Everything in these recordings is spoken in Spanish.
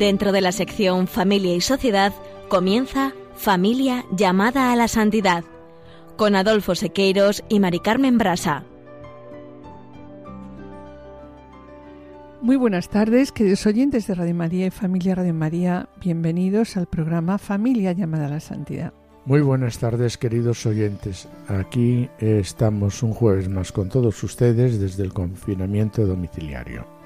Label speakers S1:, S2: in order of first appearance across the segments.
S1: Dentro de la sección Familia y Sociedad comienza Familia llamada a la santidad con Adolfo Sequeiros y Mari Carmen Brasa.
S2: Muy buenas tardes, queridos oyentes de Radio María y Familia Radio María. Bienvenidos al programa Familia llamada a la santidad.
S3: Muy buenas tardes, queridos oyentes. Aquí estamos un jueves más con todos ustedes desde el confinamiento domiciliario.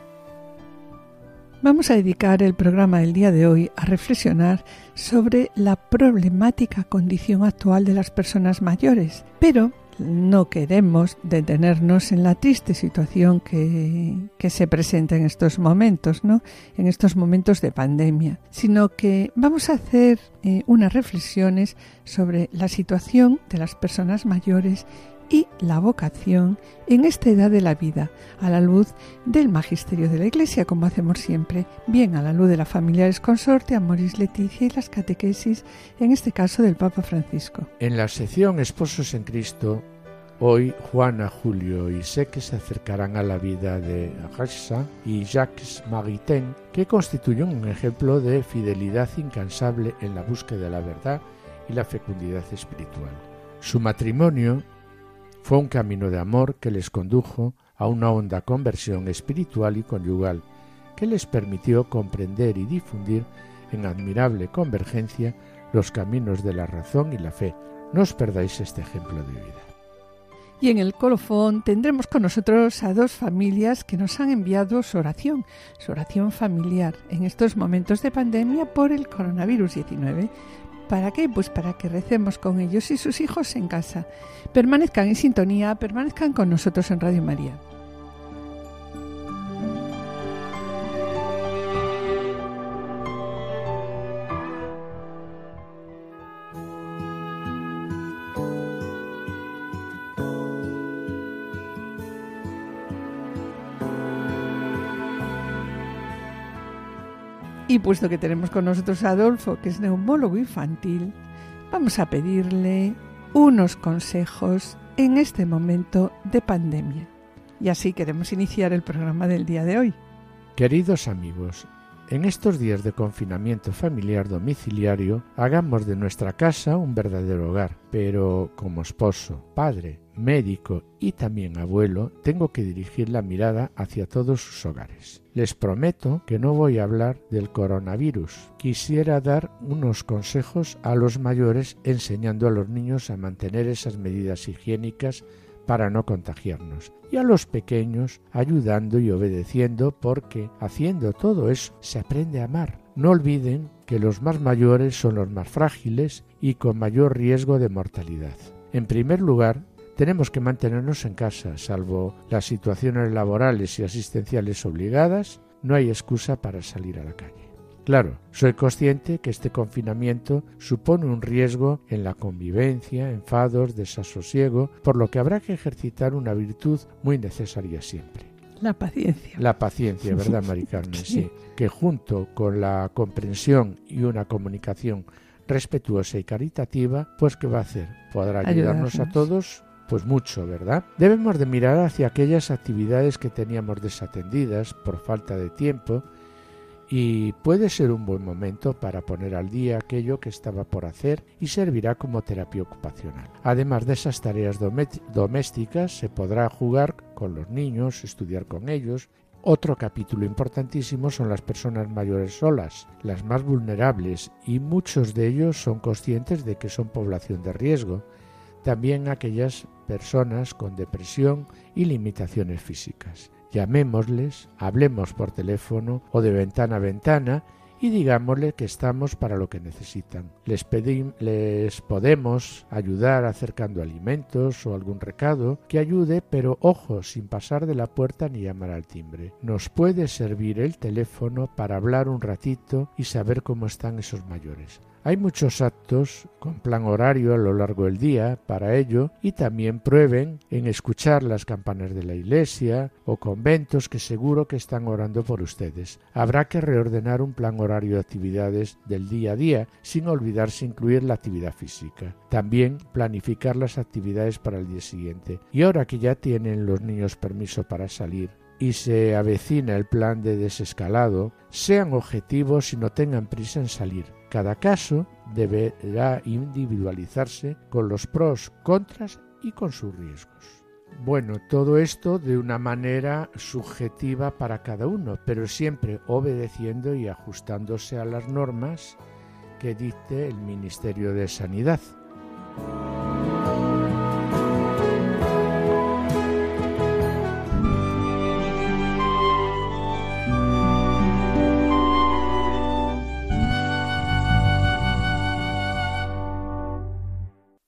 S2: Vamos a dedicar el programa del día de hoy a reflexionar sobre la problemática condición actual de las personas mayores, pero no queremos detenernos en la triste situación que, se presenta en estos momentos, ¿no? En estos momentos de pandemia, sino que vamos a hacer eh, unas reflexiones sobre la situación de las personas mayores y la vocación en esta edad de la vida, a la luz del magisterio de la Iglesia, como hacemos siempre, bien a la luz de la familiares consorte, Amoris Leticia y las catequesis, en este caso del Papa Francisco.
S3: En la sección Esposos en Cristo, hoy Juana, Julio y sé que se acercarán a la vida de Ressa y Jacques Maritain, que constituyen un ejemplo de fidelidad incansable en la búsqueda de la verdad y la fecundidad espiritual. Su matrimonio fue un camino de amor que les condujo a una honda conversión espiritual y conyugal, que les permitió comprender y difundir en admirable convergencia los caminos de la razón y la fe. No os perdáis este ejemplo de vida.
S2: Y en el colofón tendremos con nosotros a dos familias que nos han enviado su oración, su oración familiar en estos momentos de pandemia por el coronavirus 19. ¿Para qué? Pues para que recemos con ellos y sus hijos en casa. Permanezcan en sintonía, permanezcan con nosotros en Radio María. Y puesto que tenemos con nosotros a Adolfo, que es neumólogo infantil, vamos a pedirle unos consejos en este momento de pandemia. Y así queremos iniciar el programa del día de hoy.
S3: Queridos amigos, en estos días de confinamiento familiar domiciliario, hagamos de nuestra casa un verdadero hogar, pero como esposo, padre, médico y también abuelo, tengo que dirigir la mirada hacia todos sus hogares. Les prometo que no voy a hablar del coronavirus. Quisiera dar unos consejos a los mayores enseñando a los niños a mantener esas medidas higiénicas para no contagiarnos y a los pequeños ayudando y obedeciendo porque haciendo todo eso se aprende a amar. No olviden que los más mayores son los más frágiles y con mayor riesgo de mortalidad. En primer lugar, tenemos que mantenernos en casa, salvo las situaciones laborales y asistenciales obligadas, no hay excusa para salir a la calle. Claro, soy consciente que este confinamiento supone un riesgo en la convivencia, enfados, desasosiego, por lo que habrá que ejercitar una virtud muy necesaria siempre.
S2: La paciencia.
S3: La paciencia, ¿verdad, Mari Carmen? Sí. Que junto con la comprensión y una comunicación respetuosa y caritativa, pues ¿qué va a hacer? Podrá ayudarnos, ayudarnos. a todos pues mucho, ¿verdad? Debemos de mirar hacia aquellas actividades que teníamos desatendidas por falta de tiempo y puede ser un buen momento para poner al día aquello que estaba por hacer y servirá como terapia ocupacional. Además de esas tareas domésticas, se podrá jugar con los niños, estudiar con ellos. Otro capítulo importantísimo son las personas mayores solas, las más vulnerables, y muchos de ellos son conscientes de que son población de riesgo. También aquellas personas con depresión y limitaciones físicas. Llamémosles, hablemos por teléfono o de ventana a ventana y digámosle que estamos para lo que necesitan. Les, les podemos ayudar acercando alimentos o algún recado que ayude, pero ojo, sin pasar de la puerta ni llamar al timbre. Nos puede servir el teléfono para hablar un ratito y saber cómo están esos mayores. Hay muchos actos con plan horario a lo largo del día para ello y también prueben en escuchar las campanas de la iglesia o conventos que seguro que están orando por ustedes. Habrá que reordenar un plan horario de actividades del día a día sin olvidarse incluir la actividad física. También planificar las actividades para el día siguiente. Y ahora que ya tienen los niños permiso para salir, y se avecina el plan de desescalado, sean objetivos y no tengan prisa en salir. Cada caso deberá individualizarse con los pros, contras y con sus riesgos. Bueno, todo esto de una manera subjetiva para cada uno, pero siempre obedeciendo y ajustándose a las normas que dicte el Ministerio de Sanidad.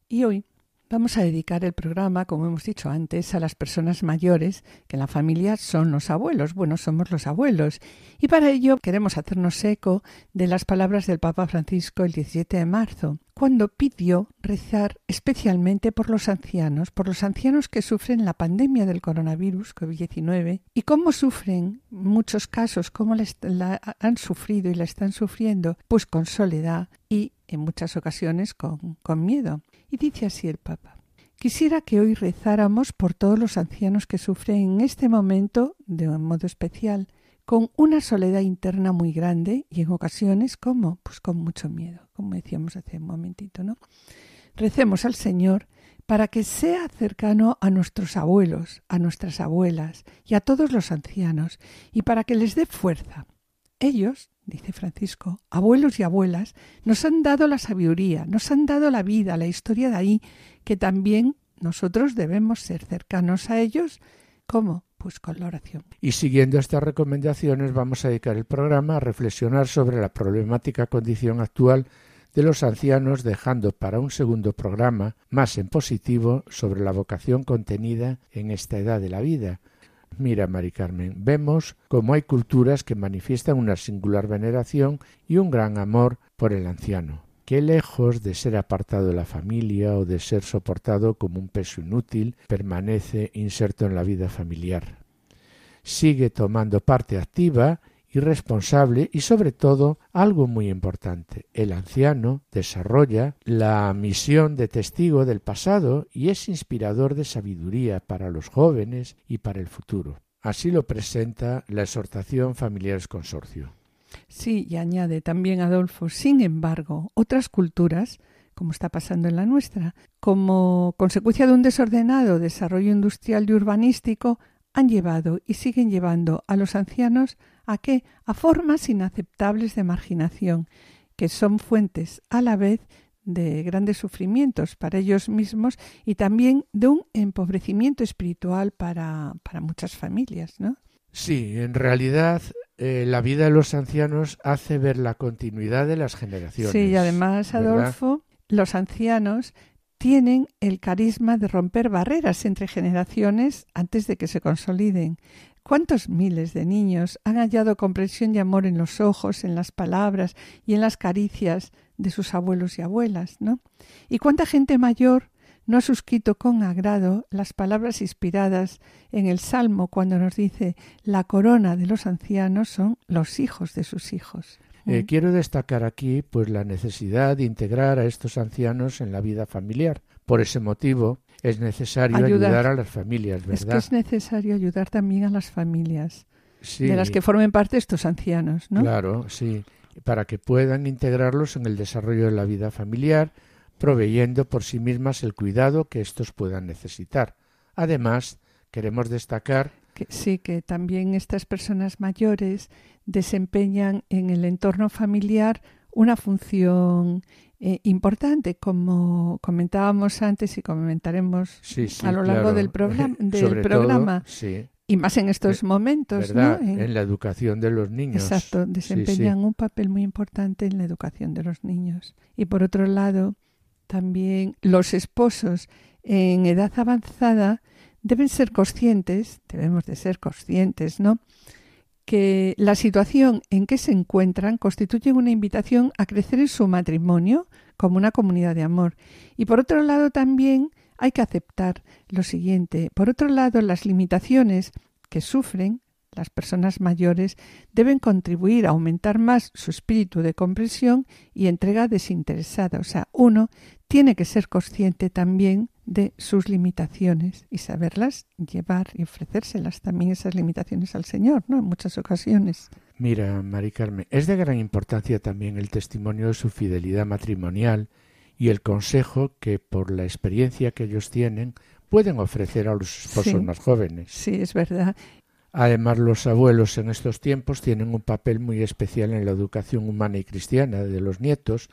S2: Y hoy vamos a dedicar el programa, como hemos dicho antes, a las personas mayores, que en la familia son los abuelos. Bueno, somos los abuelos. Y para ello queremos hacernos eco de las palabras del Papa Francisco el 17 de marzo, cuando pidió rezar especialmente por los ancianos, por los ancianos que sufren la pandemia del coronavirus COVID-19 y cómo sufren muchos casos, cómo la han sufrido y la están sufriendo, pues con soledad y en muchas ocasiones con, con miedo. Y dice así el Papa. Quisiera que hoy rezáramos por todos los ancianos que sufren en este momento de un modo especial, con una soledad interna muy grande y en ocasiones como pues con mucho miedo, como decíamos hace un momentito, ¿no? Recemos al Señor para que sea cercano a nuestros abuelos, a nuestras abuelas y a todos los ancianos y para que les dé fuerza. Ellos dice Francisco, abuelos y abuelas, nos han dado la sabiduría, nos han dado la vida, la historia de ahí, que también nosotros debemos ser cercanos a ellos. ¿Cómo? Pues con la oración.
S3: Y siguiendo estas recomendaciones vamos a dedicar el programa a reflexionar sobre la problemática condición actual de los ancianos, dejando para un segundo programa, más en positivo, sobre la vocación contenida en esta edad de la vida, Mira, Mari Carmen, vemos cómo hay culturas que manifiestan una singular veneración y un gran amor por el anciano, que lejos de ser apartado de la familia o de ser soportado como un peso inútil, permanece inserto en la vida familiar. Sigue tomando parte activa y responsable y sobre todo algo muy importante. El anciano desarrolla la misión de testigo del pasado y es inspirador de sabiduría para los jóvenes y para el futuro. Así lo presenta la exhortación Familiares Consorcio.
S2: Sí, y añade también Adolfo, sin embargo, otras culturas como está pasando en la nuestra, como consecuencia de un desordenado desarrollo industrial y urbanístico, han llevado y siguen llevando a los ancianos a qué? A formas inaceptables de marginación, que son fuentes a la vez de grandes sufrimientos para ellos mismos y también de un empobrecimiento espiritual para, para muchas familias, ¿no?
S3: Sí, en realidad eh, la vida de los ancianos hace ver la continuidad de las generaciones.
S2: Sí, y además, Adolfo, los ancianos tienen el carisma de romper barreras entre generaciones antes de que se consoliden. ¿Cuántos miles de niños han hallado comprensión y amor en los ojos, en las palabras y en las caricias de sus abuelos y abuelas, ¿no? ¿Y cuánta gente mayor no ha suscrito con agrado las palabras inspiradas en el Salmo cuando nos dice la corona de los ancianos son los hijos de sus hijos?
S3: Eh, quiero destacar aquí pues la necesidad de integrar a estos ancianos en la vida familiar. Por ese motivo, es necesario ayudar, a las familias, ¿verdad?
S2: Es que es necesario ayudar también a las familias de las que formen parte estos ancianos, ¿no?
S3: Claro, sí, para que puedan integrarlos en el desarrollo de la vida familiar, proveyendo por sí mismas el cuidado que estos puedan necesitar. Además, queremos destacar
S2: que sí que también estas personas mayores desempeñan en el entorno familiar una función eh, importante, como comentábamos antes y comentaremos a lo largo del, del programa. Y más en estos eh, momentos,
S3: ¿no? En, la educación de los niños.
S2: Exacto, desempeñan un papel muy importante en la educación de los niños. Y por otro lado, también los esposos en edad avanzada deben ser conscientes, debemos de ser conscientes, ¿no? Que la situación en que se encuentran constituye una invitación a crecer en su matrimonio como una comunidad de amor. Y por otro lado también hay que aceptar lo siguiente. Por otro lado, las limitaciones que sufren las personas mayores deben contribuir a aumentar más su espíritu de comprensión y entrega desinteresada. O sea, uno tiene que ser consciente también de sus limitaciones y saberlas llevar y ofrecérselas también esas limitaciones al Señor, ¿no? En muchas ocasiones.
S3: Mira, Mari Carmen, es de gran importancia también el testimonio de su fidelidad matrimonial y el consejo que por la experiencia que ellos tienen pueden ofrecer a los esposos más jóvenes.
S2: Sí, es verdad.
S3: Además, los abuelos en estos tiempos tienen un papel muy especial en la educación humana y cristiana de los nietos,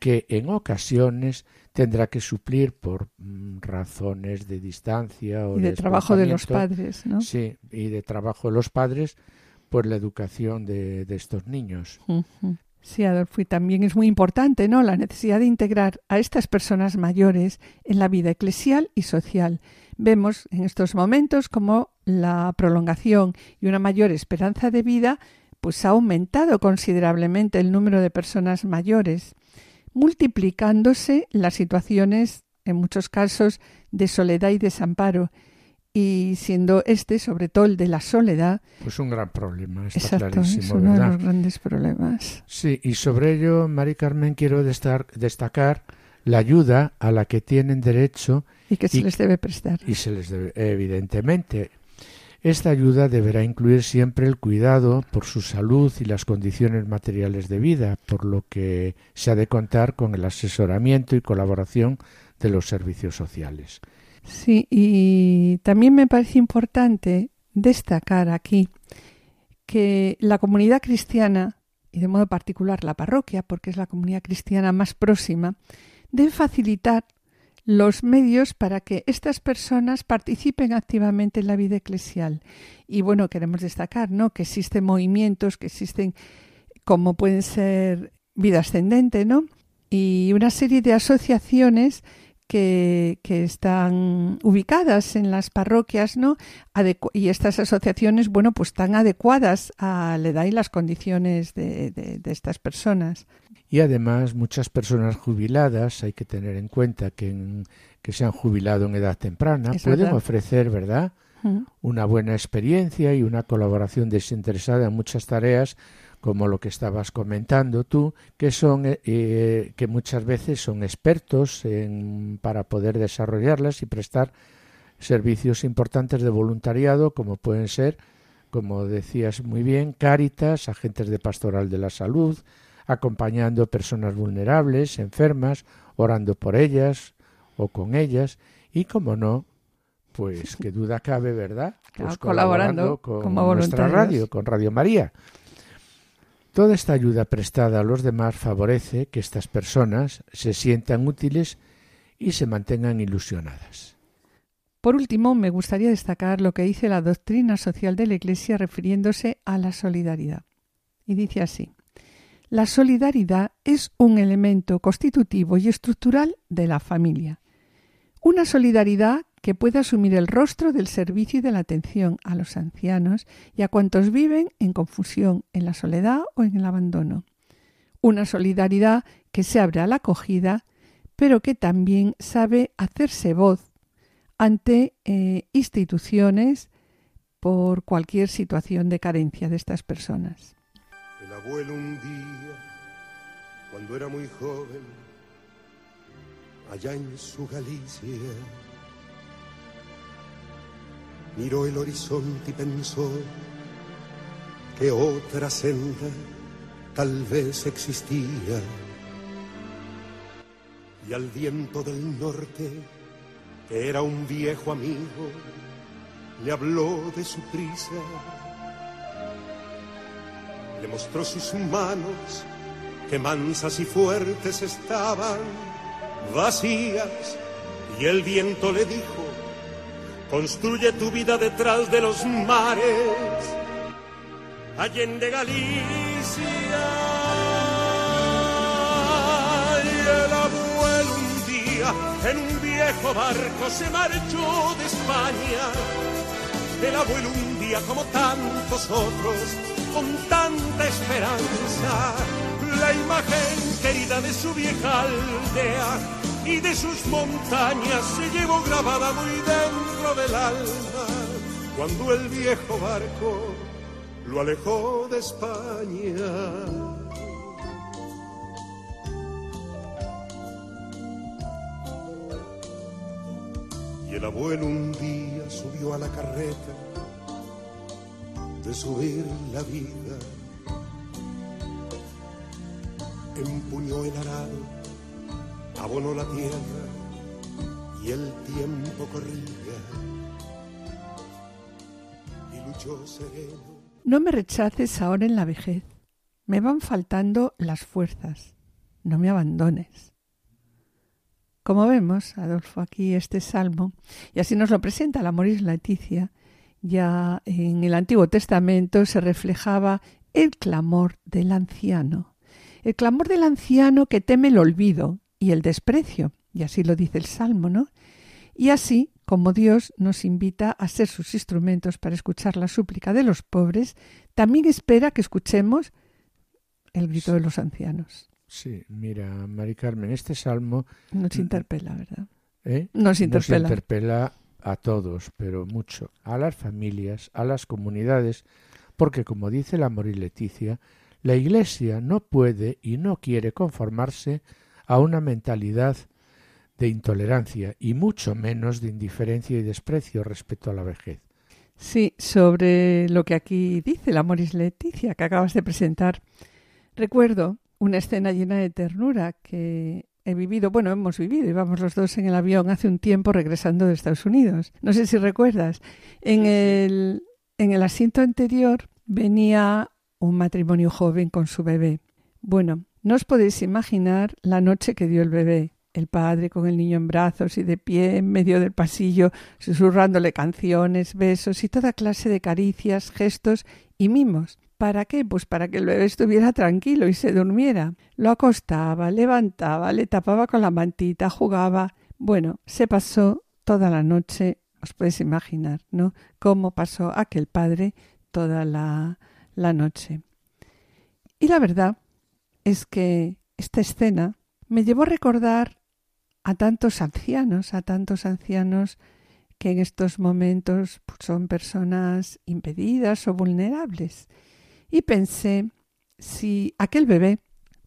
S3: que en ocasiones tendrá que suplir por mm, razones de distancia o
S2: y de, trabajo de los padres, ¿no?
S3: Sí, y de trabajo de los padres por la educación de, estos niños.
S2: Sí, Adolfo, y también es muy importante, ¿no? La necesidad de integrar a estas personas mayores en la vida eclesial y social. Vemos en estos momentos como la prolongación y una mayor esperanza de vida pues ha aumentado considerablemente el número de personas mayores, multiplicándose las situaciones, en muchos casos, de soledad y desamparo, y siendo este, sobre todo el de la soledad,
S3: pues un gran problema, está
S2: exacto,
S3: es
S2: uno de los grandes problemas.
S3: Sí, y sobre ello, Mari Carmen, quiero destacar la ayuda a la que tienen derecho
S2: y que se les debe prestar.
S3: Y se les debe, evidentemente, esta ayuda deberá incluir siempre el cuidado por su salud y las condiciones materiales de vida, por lo que se ha de contar con el asesoramiento y colaboración de los servicios sociales.
S2: Sí, y también me parece importante destacar aquí que la comunidad cristiana, y de modo particular la parroquia, porque es la comunidad cristiana más próxima, debe facilitar los medios para que estas personas participen activamente en la vida eclesial. Y bueno, queremos destacar, ¿no? Que existen movimientos, que existen como pueden ser vida ascendente, ¿no? Y una serie de asociaciones que, que, están ubicadas en las parroquias, ¿no? y estas asociaciones, bueno, pues están adecuadas a la edad y las condiciones de, de, estas personas.
S3: Y además, muchas personas jubiladas, hay que tener en cuenta que, que se han jubilado en edad temprana, pueden ofrecer, ¿verdad?, una buena experiencia y una colaboración desinteresada en muchas tareas como lo que estabas comentando tú, que son eh, eh, que muchas veces son expertos en, para poder desarrollarlas y prestar servicios importantes de voluntariado, como pueden ser, como decías muy bien, Cáritas, agentes de pastoral de la salud, acompañando personas vulnerables, enfermas, orando por ellas o con ellas, y como no, pues qué duda cabe, ¿verdad? Pues
S2: colaborando,
S3: con nuestra radio, con Radio María. Toda esta ayuda prestada a los demás favorece que estas personas se sientan útiles y se mantengan ilusionadas.
S2: Por último, me gustaría destacar lo que dice la doctrina social de la Iglesia refiriéndose a la solidaridad. Y dice así, la solidaridad es un elemento constitutivo y estructural de la familia. Una solidaridad que pueda asumir el rostro del servicio y de la atención a los ancianos y a cuantos viven en confusión, en la soledad o en el abandono. Una solidaridad que se abre a la acogida, pero que también sabe hacerse voz ante eh, instituciones por cualquier situación de carencia de estas personas.
S4: El abuelo un día, cuando era muy joven, allá en su Galicia, miró el horizonte y pensó que otra senda tal vez existía. Y al viento del norte, que era un viejo amigo, le habló de su prisa. Le mostró sus manos, que mansas y fuertes estaban, vacías, y el viento le dijo, Construye tu vida detrás de los mares, Allende Galicia. El abuelo un día en un viejo barco se marchó de España. El abuelo un día como tantos otros, con tanta esperanza, la imagen querida de su vieja aldea y de sus montañas se llevó grabada muy dentro del alma cuando el viejo barco lo alejó de España. El abuelo un día subió a la carreta subir la vida. Empuñó el arado, abonó la tierra y el tiempo corría. Y luchó sereno.
S2: No me rechaces ahora en la vejez. Me van faltando las fuerzas. No me abandones. Como vemos, Adolfo, aquí este salmo, y así nos lo presenta la Moris Leticia, ya en el Antiguo Testamento se reflejaba el clamor del anciano, el clamor del anciano que teme el olvido y el desprecio, y así lo dice el salmo, ¿no? Y así, como Dios nos invita a ser sus instrumentos para escuchar la súplica de los pobres, también espera que escuchemos el grito de los ancianos.
S3: Sí, mira, Mari Carmen, este salmo...
S2: Nos interpela, ¿verdad?
S3: ¿Eh?
S2: Nos interpela.
S3: Nos interpela a todos, pero mucho, a las familias, a las comunidades, porque como dice la Mori Leticia, la Iglesia no puede y no quiere conformarse a una mentalidad de intolerancia y mucho menos de indiferencia y desprecio respecto a la vejez.
S2: Sí, sobre lo que aquí dice la Moris Leticia que acabas de presentar. Recuerdo una escena llena de ternura que he vivido, bueno, hemos vivido, íbamos los dos en el avión hace un tiempo regresando de Estados Unidos. No sé si recuerdas. En el, en el asiento anterior venía un matrimonio joven con su bebé. Bueno, no os podéis imaginar la noche que dio el bebé. El padre con el niño en brazos y de pie en medio del pasillo, susurrándole canciones, besos y toda clase de caricias, gestos y mimos. ¿Para qué? Pues para que el bebé estuviera tranquilo y se durmiera. Lo acostaba, levantaba, le tapaba con la mantita, jugaba. Bueno, se pasó toda la noche, os podéis imaginar, ¿no? Cómo pasó aquel padre toda la, la noche. Y la verdad es que esta escena me llevó a recordar a tantos ancianos, a tantos ancianos que en estos momentos pues, son personas impedidas o vulnerables y pensé si aquel bebé,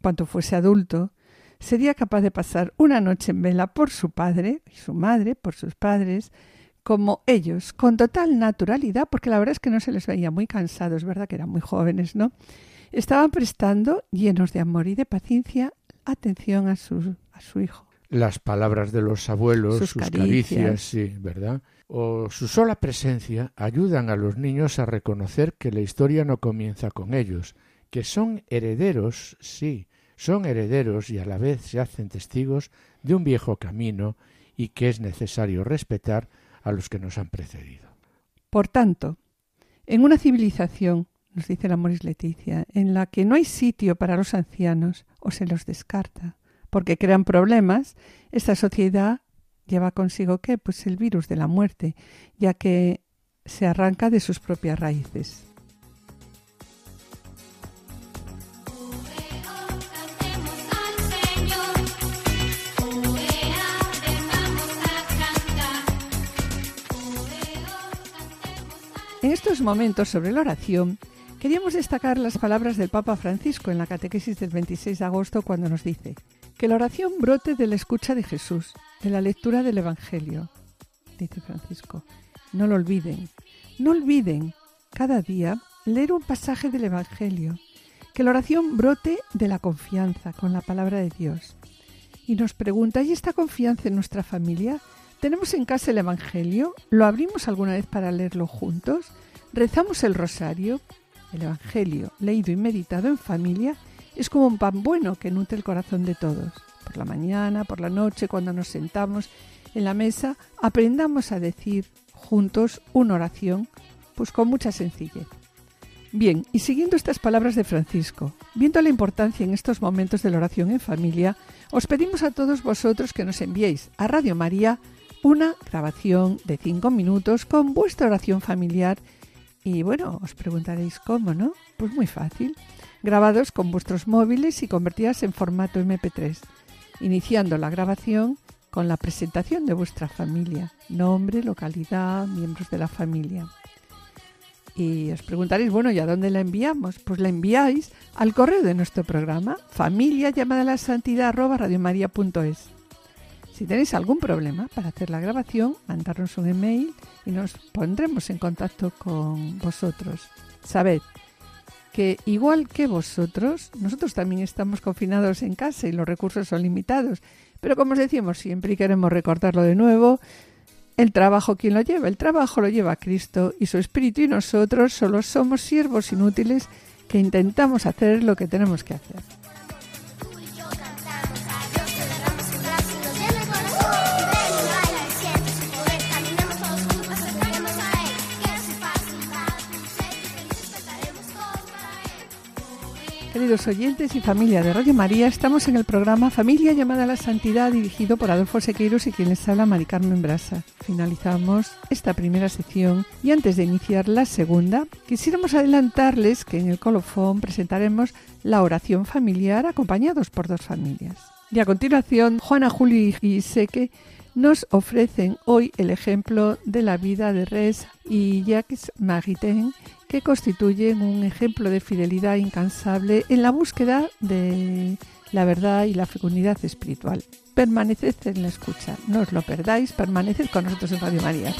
S2: cuando fuese adulto, sería capaz de pasar una noche en vela por su padre y su madre, por sus padres, como ellos, con total naturalidad, porque la verdad es que no se les veía muy cansados, ¿verdad? Que eran muy jóvenes, ¿no? Estaban prestando, llenos de amor y de paciencia, atención a su, a su hijo.
S3: Las palabras de los abuelos, sus, caricias, sí, ¿verdad? O su sola presencia ayudan a los niños a reconocer que la historia no comienza con ellos, que son herederos, sí, son herederos y a la vez se hacen testigos de un viejo camino y que es necesario respetar a los que nos han precedido.
S2: Por tanto, en una civilización, nos dice la Moris Leticia, en la que no hay sitio para los ancianos o se los descarta, porque crean problemas, esta sociedad lleva consigo qué? Pues el virus de la muerte, ya que se arranca de sus propias raíces. En estos momentos sobre la oración, queríamos destacar las palabras del Papa Francisco en la catequesis del 26 de agosto cuando nos dice que la oración brote de la escucha de Jesús de la lectura del Evangelio, dice Francisco. No lo olviden, no olviden cada día leer un pasaje del Evangelio, que la oración brote de la confianza con la palabra de Dios. Y nos pregunta, ¿hay esta confianza en nuestra familia? ¿Tenemos en casa el Evangelio? ¿Lo abrimos alguna vez para leerlo juntos? ¿Rezamos el rosario? El Evangelio, leído y meditado en familia, es como un pan bueno que nutre el corazón de todos por la mañana, por la noche, cuando nos sentamos en la mesa, aprendamos a decir juntos una oración, pues con mucha sencillez. Bien, y siguiendo estas palabras de Francisco, viendo la importancia en estos momentos de la oración en familia, os pedimos a todos vosotros que nos enviéis a Radio María una grabación de cinco minutos con vuestra oración familiar y bueno, os preguntaréis cómo, ¿no? Pues muy fácil. Grabados con vuestros móviles y convertidas en formato MP3 iniciando la grabación con la presentación de vuestra familia, nombre, localidad, miembros de la familia. Y os preguntaréis, bueno, ¿y a dónde la enviamos? Pues la enviáis al correo de nuestro programa, familia llamada la santidad arroba radiomaria.es. Si tenéis algún problema para hacer la grabación, mandarnos un email y nos pondremos en contacto con vosotros. Sabed que igual que vosotros, nosotros también estamos confinados en casa y los recursos son limitados. Pero como os decíamos siempre y queremos recordarlo de nuevo, el trabajo, ¿quién lo lleva? El trabajo lo lleva Cristo y su Espíritu y nosotros solo somos siervos inútiles que intentamos hacer lo que tenemos que hacer. Queridos oyentes y familia de Radio María, estamos en el programa Familia llamada a la Santidad dirigido por Adolfo Sequeiros y quien les habla Mari Carmen Brasa. Finalizamos esta primera sección y antes de iniciar la segunda, quisiéramos adelantarles que en el colofón presentaremos la oración familiar acompañados por dos familias. Y a continuación, Juana Juli y Seque nos ofrecen hoy el ejemplo de la vida de Res y Jacques Maritain, que constituyen un ejemplo de fidelidad incansable en la búsqueda de la verdad y la fecundidad espiritual. Permaneced en la escucha, no os lo perdáis, permaneced con nosotros en Radio María.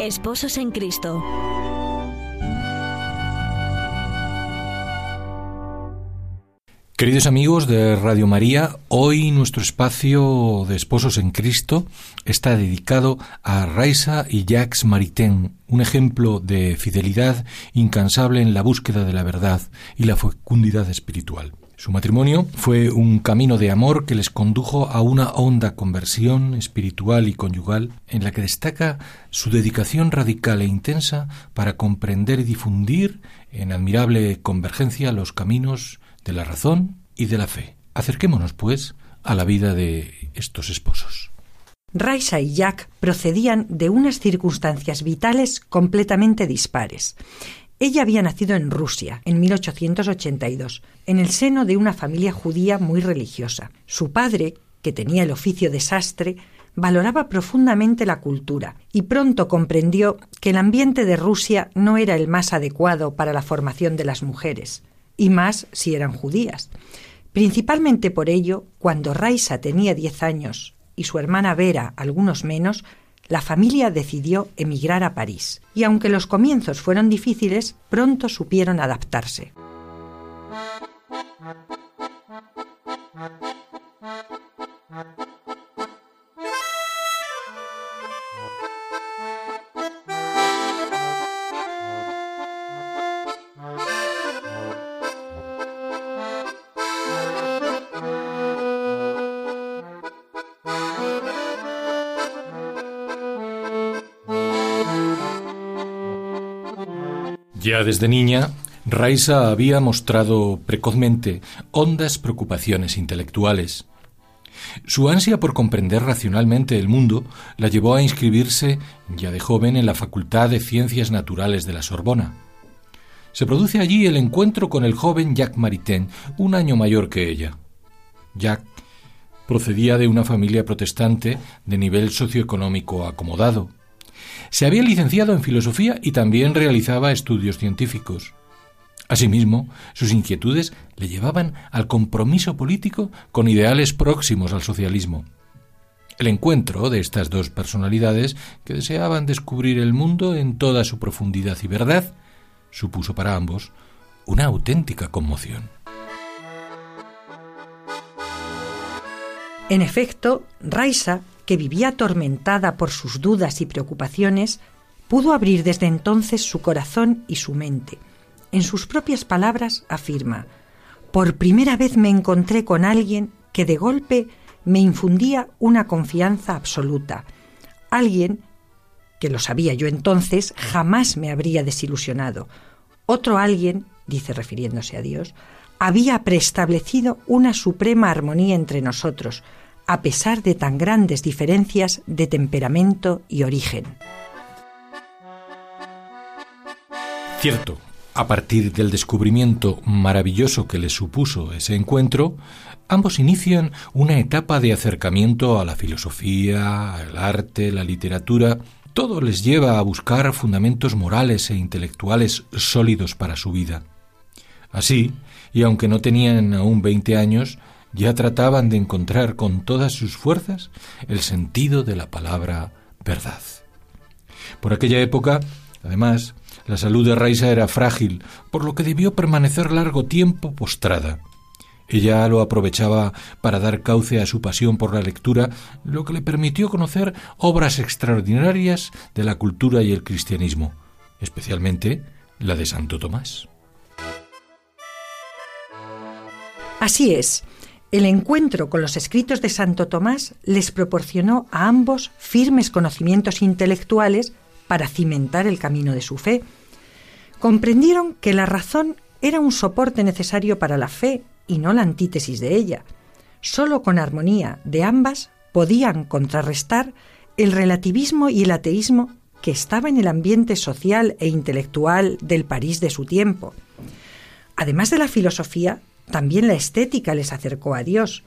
S1: Esposos en Cristo.
S5: Queridos amigos de Radio María, hoy nuestro espacio de Esposos en Cristo está dedicado a Raisa y Jacques Maritain, un ejemplo de fidelidad incansable en la búsqueda de la verdad y la fecundidad espiritual. Su matrimonio fue un camino de amor que les condujo a una honda conversión espiritual y conyugal en la que destaca su dedicación radical e intensa para comprender y difundir en admirable convergencia los caminos de la razón y de la fe. Acerquémonos, pues, a la vida de estos esposos.
S6: Raisa y Jack procedían de unas circunstancias vitales completamente dispares. Ella había nacido en Rusia en 1882, en el seno de una familia judía muy religiosa. Su padre, que tenía el oficio de sastre, valoraba profundamente la cultura y pronto comprendió que el ambiente de Rusia no era el más adecuado para la formación de las mujeres, y más si eran judías. Principalmente por ello, cuando Raisa tenía diez años y su hermana Vera algunos menos, la familia decidió emigrar a París, y aunque los comienzos fueron difíciles, pronto supieron adaptarse.
S5: Ya desde niña, Raisa había mostrado precozmente hondas preocupaciones intelectuales. Su ansia por comprender racionalmente el mundo la llevó a inscribirse ya de joven en la Facultad de Ciencias Naturales de la Sorbona. Se produce allí el encuentro con el joven Jacques Maritain, un año mayor que ella. Jacques procedía de una familia protestante de nivel socioeconómico acomodado. Se había licenciado en filosofía y también realizaba estudios científicos. Asimismo, sus inquietudes le llevaban al compromiso político con ideales próximos al socialismo. El encuentro de estas dos personalidades que deseaban descubrir el mundo en toda su profundidad y verdad supuso para ambos una auténtica conmoción.
S6: En efecto, Raisa que vivía atormentada por sus dudas y preocupaciones, pudo abrir desde entonces su corazón y su mente. En sus propias palabras afirma, por primera vez me encontré con alguien que de golpe me infundía una confianza absoluta, alguien que lo sabía yo entonces, jamás me habría desilusionado. Otro alguien, dice refiriéndose a Dios, había preestablecido una suprema armonía entre nosotros, a pesar de tan grandes diferencias de temperamento y origen.
S5: Cierto, a partir del descubrimiento maravilloso que les supuso ese encuentro, ambos inician una etapa de acercamiento a la filosofía, al arte, la literatura todo les lleva a buscar fundamentos morales e intelectuales sólidos para su vida. Así, y aunque no tenían aún veinte años, ya trataban de encontrar con todas sus fuerzas el sentido de la palabra verdad. Por aquella época, además, la salud de Raisa era frágil, por lo que debió permanecer largo tiempo postrada. Ella lo aprovechaba para dar cauce a su pasión por la lectura, lo que le permitió conocer obras extraordinarias de la cultura y el cristianismo, especialmente la de Santo Tomás.
S6: Así es, el encuentro con los escritos de Santo Tomás les proporcionó a ambos firmes conocimientos intelectuales para cimentar el camino de su fe. Comprendieron que la razón era un soporte necesario para la fe y no la antítesis de ella. Solo con armonía de ambas podían contrarrestar el relativismo y el ateísmo que estaba en el ambiente social e intelectual del París de su tiempo. Además de la filosofía, también la estética les acercó a Dios.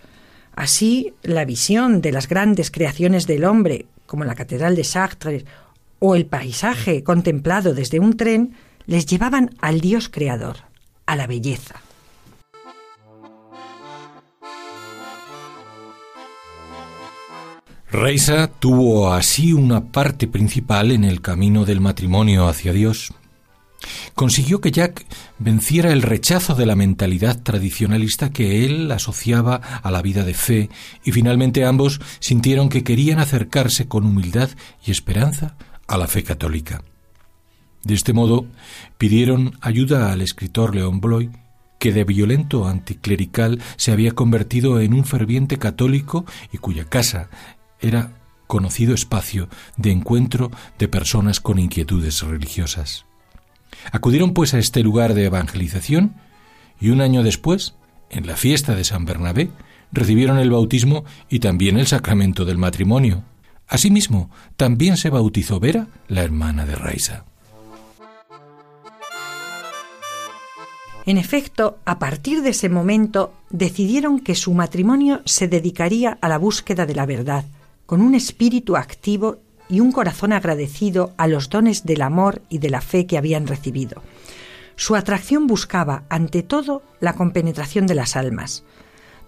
S6: Así, la visión de las grandes creaciones del hombre, como la Catedral de Chartres o el paisaje contemplado desde un tren, les llevaban al Dios creador, a la belleza.
S5: Reisa tuvo así una parte principal en el camino del matrimonio hacia Dios. Consiguió que Jack venciera el rechazo de la mentalidad tradicionalista que él asociaba a la vida de fe y finalmente ambos sintieron que querían acercarse con humildad y esperanza a la fe católica. De este modo, pidieron ayuda al escritor León Bloy, que de violento anticlerical se había convertido en un ferviente católico y cuya casa era conocido espacio de encuentro de personas con inquietudes religiosas. Acudieron pues a este lugar de evangelización y un año después, en la fiesta de San Bernabé, recibieron el bautismo y también el sacramento del matrimonio. Asimismo, también se bautizó Vera, la hermana de Raisa.
S6: En efecto, a partir de ese momento decidieron que su matrimonio se dedicaría a la búsqueda de la verdad, con un espíritu activo y un corazón agradecido a los dones del amor y de la fe que habían recibido. Su atracción buscaba, ante todo, la compenetración de las almas.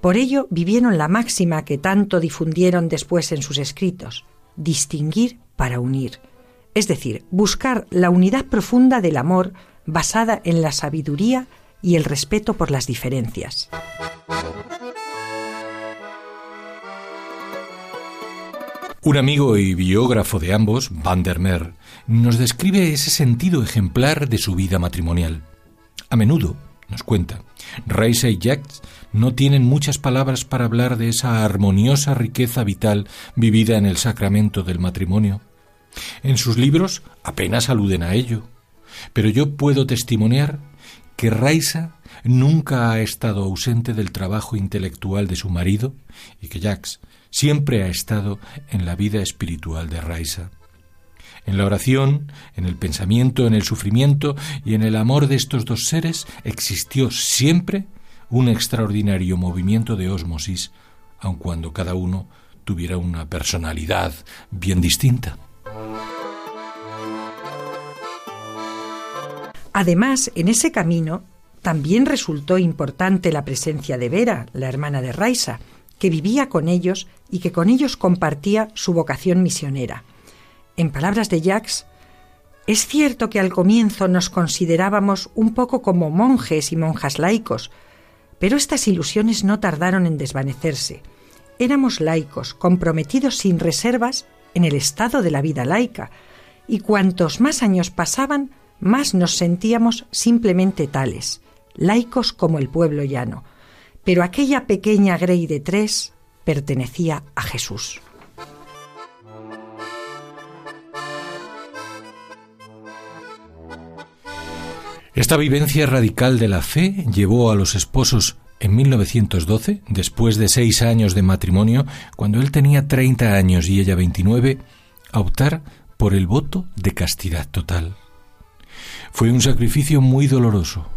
S6: Por ello vivieron la máxima que tanto difundieron después en sus escritos, distinguir para unir, es decir, buscar la unidad profunda del amor basada en la sabiduría y el respeto por las diferencias.
S5: Un amigo y biógrafo de ambos, Van der Meer, nos describe ese sentido ejemplar de su vida matrimonial. A menudo, nos cuenta, Reisa y Jacques no tienen muchas palabras para hablar de esa armoniosa riqueza vital vivida en el sacramento del matrimonio. En sus libros apenas aluden a ello, pero yo puedo testimoniar que Raisa nunca ha estado ausente del trabajo intelectual de su marido y que Jacques siempre ha estado en la vida espiritual de Raisa. En la oración, en el pensamiento, en el sufrimiento y en el amor de estos dos seres existió siempre un extraordinario movimiento de ósmosis, aun cuando cada uno tuviera una personalidad bien distinta.
S6: Además, en ese camino también resultó importante la presencia de Vera, la hermana de Raisa, que vivía con ellos y que con ellos compartía su vocación misionera. En palabras de Jacques, es cierto que al comienzo nos considerábamos un poco como monjes y monjas laicos, pero estas ilusiones no tardaron en desvanecerse. Éramos laicos, comprometidos sin reservas en el estado de la vida laica, y cuantos más años pasaban, más nos sentíamos simplemente tales, laicos como el pueblo llano. Pero aquella pequeña Grey de tres pertenecía a Jesús.
S5: Esta vivencia radical de la fe llevó a los esposos en 1912, después de seis años de matrimonio, cuando él tenía 30 años y ella 29, a optar por el voto de castidad total. Fue un sacrificio muy doloroso,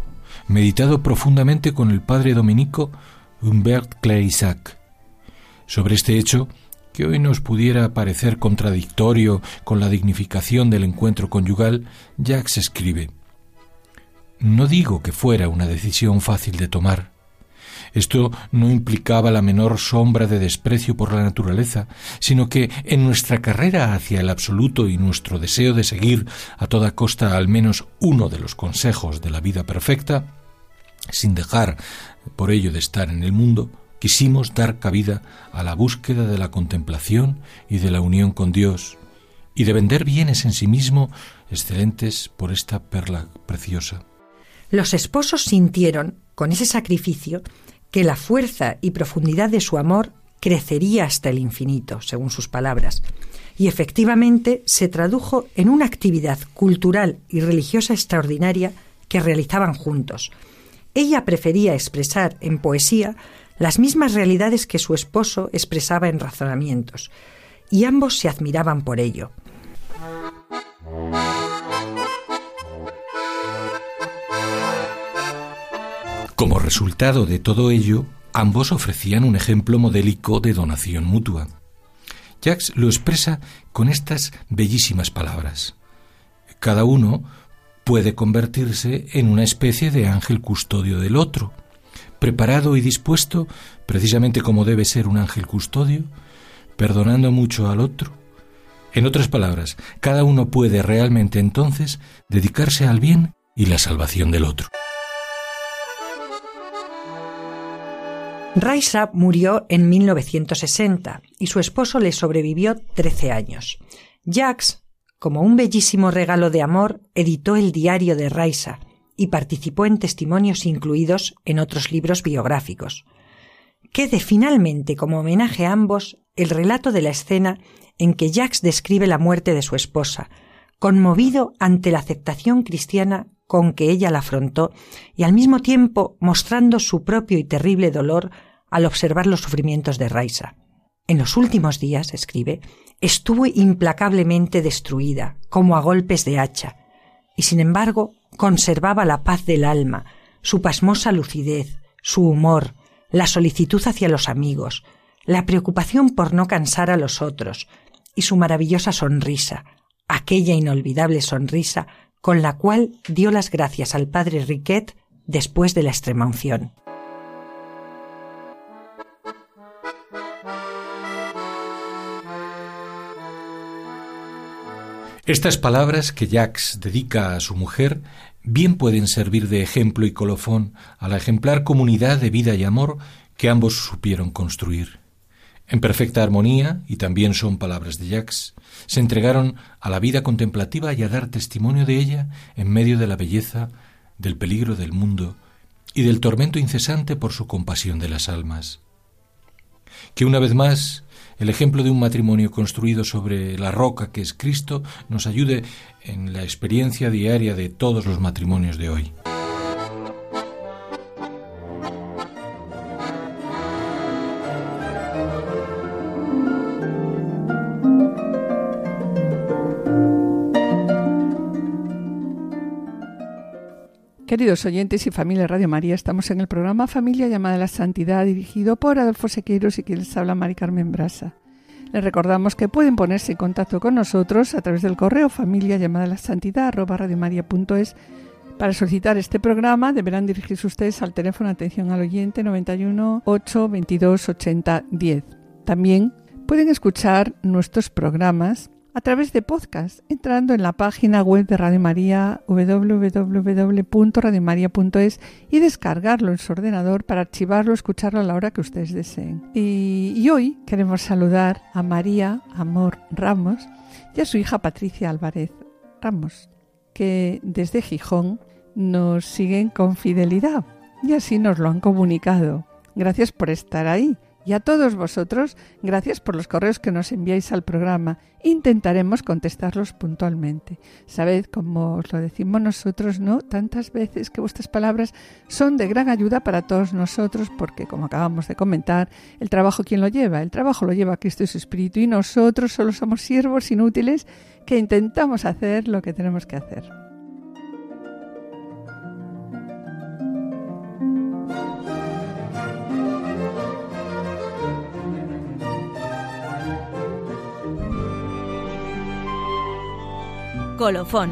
S5: meditado profundamente con el padre dominico Humbert Claysac, sobre este hecho que hoy nos pudiera parecer contradictorio con la dignificación del encuentro conyugal, Jacques escribe No digo que fuera una decisión fácil de tomar. Esto no implicaba la menor sombra de desprecio por la naturaleza, sino que en nuestra carrera hacia el absoluto y nuestro deseo de seguir a toda costa al menos uno de los consejos de la vida perfecta, sin dejar por ello de estar en el mundo, quisimos dar cabida a la búsqueda de la contemplación y de la unión con Dios, y de vender bienes en sí mismo excelentes por esta perla preciosa.
S6: Los esposos sintieron, con ese sacrificio, que la fuerza y profundidad de su amor crecería hasta el infinito, según sus palabras, y efectivamente se tradujo en una actividad cultural y religiosa extraordinaria que realizaban juntos. Ella prefería expresar en poesía las mismas realidades que su esposo expresaba en razonamientos, y ambos se admiraban por ello.
S5: Como resultado de todo ello, ambos ofrecían un ejemplo modélico de donación mutua. Jacques lo expresa con estas bellísimas palabras. Cada uno puede convertirse en una especie de ángel custodio del otro, preparado y dispuesto, precisamente como debe ser un ángel custodio, perdonando mucho al otro. En otras palabras, cada uno puede realmente entonces dedicarse al bien y la salvación del otro.
S6: Raisa murió en 1960 y su esposo le sobrevivió 13 años. Jacques, como un bellísimo regalo de amor, editó el diario de Raisa y participó en testimonios incluidos en otros libros biográficos. Quede finalmente como homenaje a ambos el relato de la escena en que Jacques describe la muerte de su esposa, conmovido ante la aceptación cristiana con que ella la afrontó y al mismo tiempo mostrando su propio y terrible dolor al observar los sufrimientos de Raisa. En los últimos días, escribe, estuvo implacablemente destruida, como a golpes de hacha, y sin embargo conservaba la paz del alma, su pasmosa lucidez, su humor, la solicitud hacia los amigos, la preocupación por no cansar a los otros, y su maravillosa sonrisa, aquella inolvidable sonrisa con la cual dio las gracias al padre Riquet después de la extremaunción.
S5: Estas palabras que Jacques dedica a su mujer bien pueden servir de ejemplo y colofón a la ejemplar comunidad de vida y amor que ambos supieron construir. En perfecta armonía, y también son palabras de Jacques, se entregaron a la vida contemplativa y a dar testimonio de ella en medio de la belleza, del peligro del mundo y del tormento incesante por su compasión de las almas. Que una vez más el ejemplo de un matrimonio construido sobre la roca que es Cristo nos ayude en la experiencia diaria de todos los matrimonios de hoy.
S2: Queridos oyentes y familia Radio María, estamos en el programa Familia llamada a la Santidad, dirigido por Adolfo Sequeiros y quien les habla Mari Carmen Brasa. Les recordamos que pueden ponerse en contacto con nosotros a través del correo familia llamada a la santidad arroba radiomaria.es. Para solicitar este programa deberán dirigirse ustedes al teléfono atención al oyente 91 8 22 80 10. También pueden escuchar nuestros programas a través de podcast, entrando en la página web de Radio María www.radiomaria.es y descargarlo en su ordenador para archivarlo, escucharlo a la hora que ustedes deseen. Y, y hoy queremos saludar a María Amor Ramos y a su hija Patricia Álvarez Ramos, que desde Gijón nos siguen con fidelidad y así nos lo han comunicado. Gracias por estar ahí y a todos vosotros, gracias por los correos que nos enviáis al programa. Intentaremos contestarlos puntualmente. Sabed, como os lo decimos nosotros, ¿no? Tantas veces que vuestras palabras son de gran ayuda para todos nosotros, porque, como acabamos de comentar, el trabajo, ¿quién lo lleva? El trabajo lo lleva Cristo y su Espíritu, y nosotros solo somos siervos inútiles que intentamos hacer lo que tenemos que hacer.
S1: Colofón.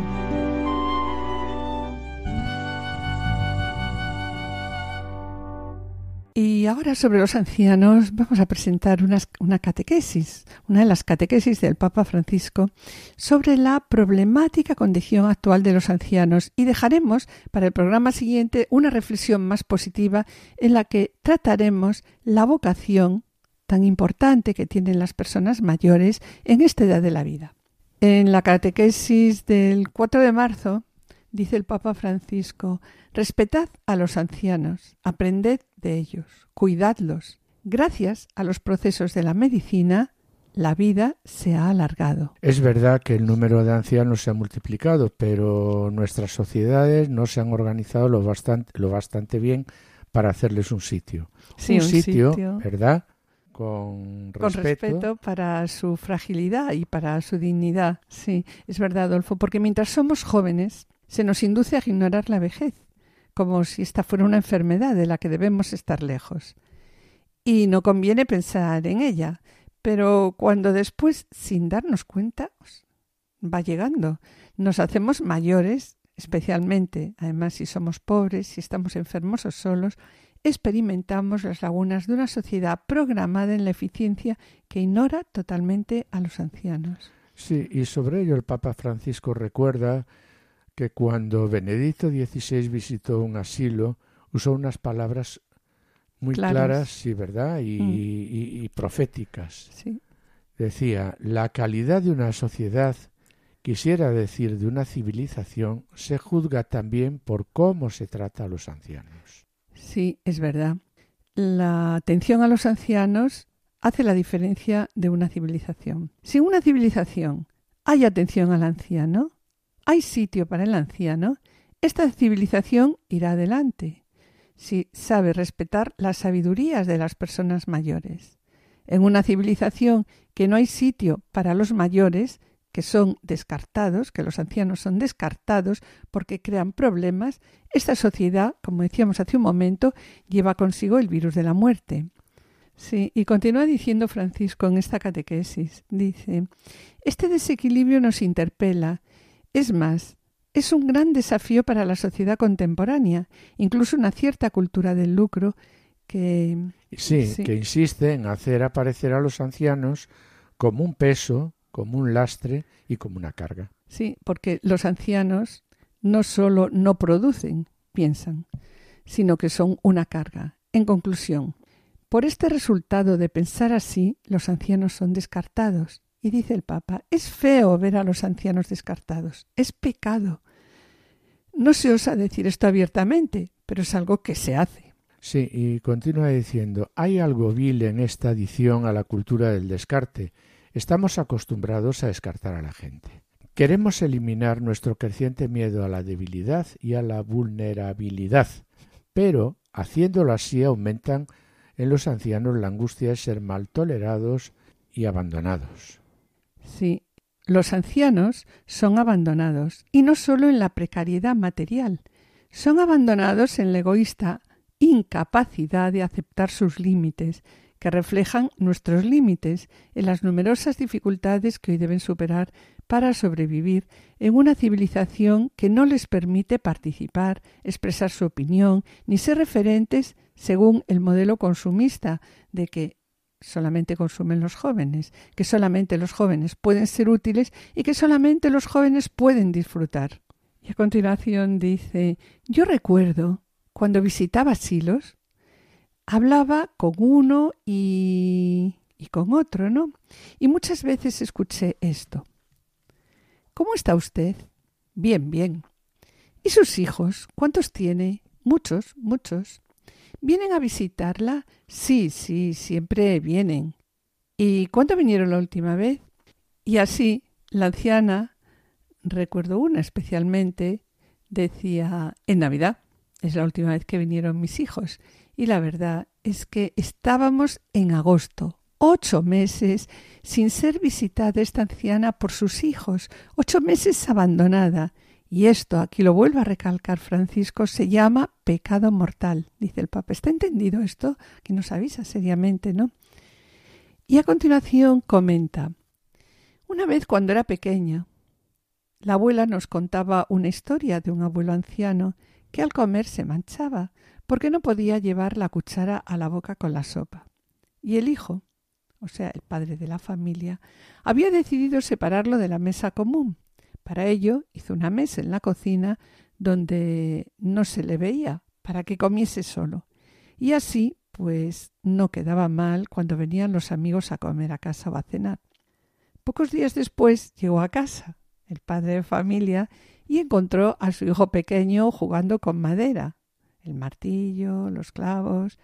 S2: Y ahora sobre los ancianos vamos a presentar una, catequesis, una de las catequesis del Papa Francisco sobre la problemática condición actual de los ancianos y dejaremos para el programa siguiente una reflexión más positiva en la que trataremos la vocación tan importante que tienen las personas mayores en esta edad de la vida. En la catequesis del 4 de marzo dice el Papa Francisco, respetad a los ancianos, aprended de ellos, cuidadlos. Gracias a los procesos de la medicina, la vida se ha alargado.
S3: Es verdad que el número de ancianos se ha multiplicado, pero nuestras sociedades no se han organizado lo bastante, lo bastante bien para hacerles un sitio.
S2: Sí, un, sitio,
S3: ¿verdad? Con respeto.
S2: con respeto. para su fragilidad y para su dignidad. Sí, es verdad, Adolfo, porque mientras somos jóvenes se nos induce a ignorar la vejez como si esta fuera una enfermedad de la que debemos estar lejos. Y no conviene pensar en ella, pero cuando después, sin darnos cuenta, va llegando, nos hacemos mayores, especialmente, además si somos pobres, si estamos enfermos o solos, experimentamos las lagunas de una sociedad programada en la eficiencia que ignora totalmente a los ancianos.
S3: Sí, y sobre ello el Papa Francisco recuerda que cuando Benedicto XVI visitó un asilo, usó unas palabras muy claras, sí, ¿verdad? Y, mm. proféticas. Decía, la calidad de una sociedad, quisiera decir de una civilización, se juzga también por cómo se trata a los ancianos.
S2: Sí, es verdad. La atención a los ancianos hace la diferencia de una civilización. Si en una civilización hay atención al anciano, hay sitio para el anciano, esta civilización irá adelante, si sabe respetar las sabidurías de las personas mayores. En una civilización que no hay sitio para los mayores, que son descartados, que los ancianos son descartados porque crean problemas, esta sociedad, como decíamos hace un momento, lleva consigo el virus de la muerte. Sí, y continúa diciendo Francisco en esta catequesis, dice, este desequilibrio nos interpela es más, es un gran desafío para la sociedad contemporánea, incluso una cierta cultura del lucro que...
S3: Sí, que insiste en hacer aparecer a los ancianos como un peso, como un lastre y como una carga.
S2: Sí, porque los ancianos no solo no producen, piensan, sino que son una carga. En conclusión, por este resultado de pensar así, los ancianos son descartados y dice el Papa, es feo ver a los ancianos descartados, es pecado. No se osa decir esto abiertamente, pero es algo que se hace.
S3: Sí, y continúa diciendo, hay algo vil en esta adición a la cultura del descarte. Estamos acostumbrados a descartar a la gente. Queremos eliminar nuestro creciente miedo a la debilidad y a la vulnerabilidad, pero haciéndolo así aumentan en los ancianos la angustia de ser mal tolerados y abandonados.
S2: Sí, los ancianos son abandonados, y no solo en la precariedad material, son abandonados en la egoísta incapacidad de aceptar sus límites, que reflejan nuestros límites en las numerosas dificultades que hoy deben superar para sobrevivir en una civilización que no les permite participar, expresar su opinión, ni ser referentes según el modelo consumista de que solamente consumen los jóvenes, que solamente los jóvenes pueden ser útiles y que solamente los jóvenes pueden disfrutar. Y a continuación dice, yo recuerdo cuando visitaba asilos, hablaba con uno y, y con otro, ¿no? Y muchas veces escuché esto. ¿Cómo está usted? Bien, bien. ¿Y sus hijos? ¿Cuántos tiene? Muchos, muchos. ¿Vienen a visitarla? Sí, sí, siempre vienen. ¿Y cuándo vinieron la última vez? Y así, la anciana, recuerdo una especialmente, decía, en Navidad, es la última vez que vinieron mis hijos. Y la verdad es que estábamos en agosto, ocho meses sin ser visitada esta anciana por sus hijos, ocho meses abandonada. Y esto, aquí lo vuelvo a recalcar Francisco, se llama pecado mortal, dice el Papa. ¿Está entendido esto? Que nos avisa seriamente, ¿no? Y a continuación comenta, una vez cuando era pequeña, La abuela nos contaba una historia de un abuelo anciano que al comer se manchaba porque no podía llevar la cuchara a la boca con la sopa. Y el hijo, o sea, el padre de la familia, había decidido separarlo de la mesa común. Para ello hizo una mesa en la cocina donde no se le veía, para que comiese solo. Y así, pues, no quedaba mal cuando venían los amigos a comer a casa o a cenar. Pocos días después llegó a casa el padre de familia y encontró a su hijo pequeño jugando con madera, el martillo, los clavos,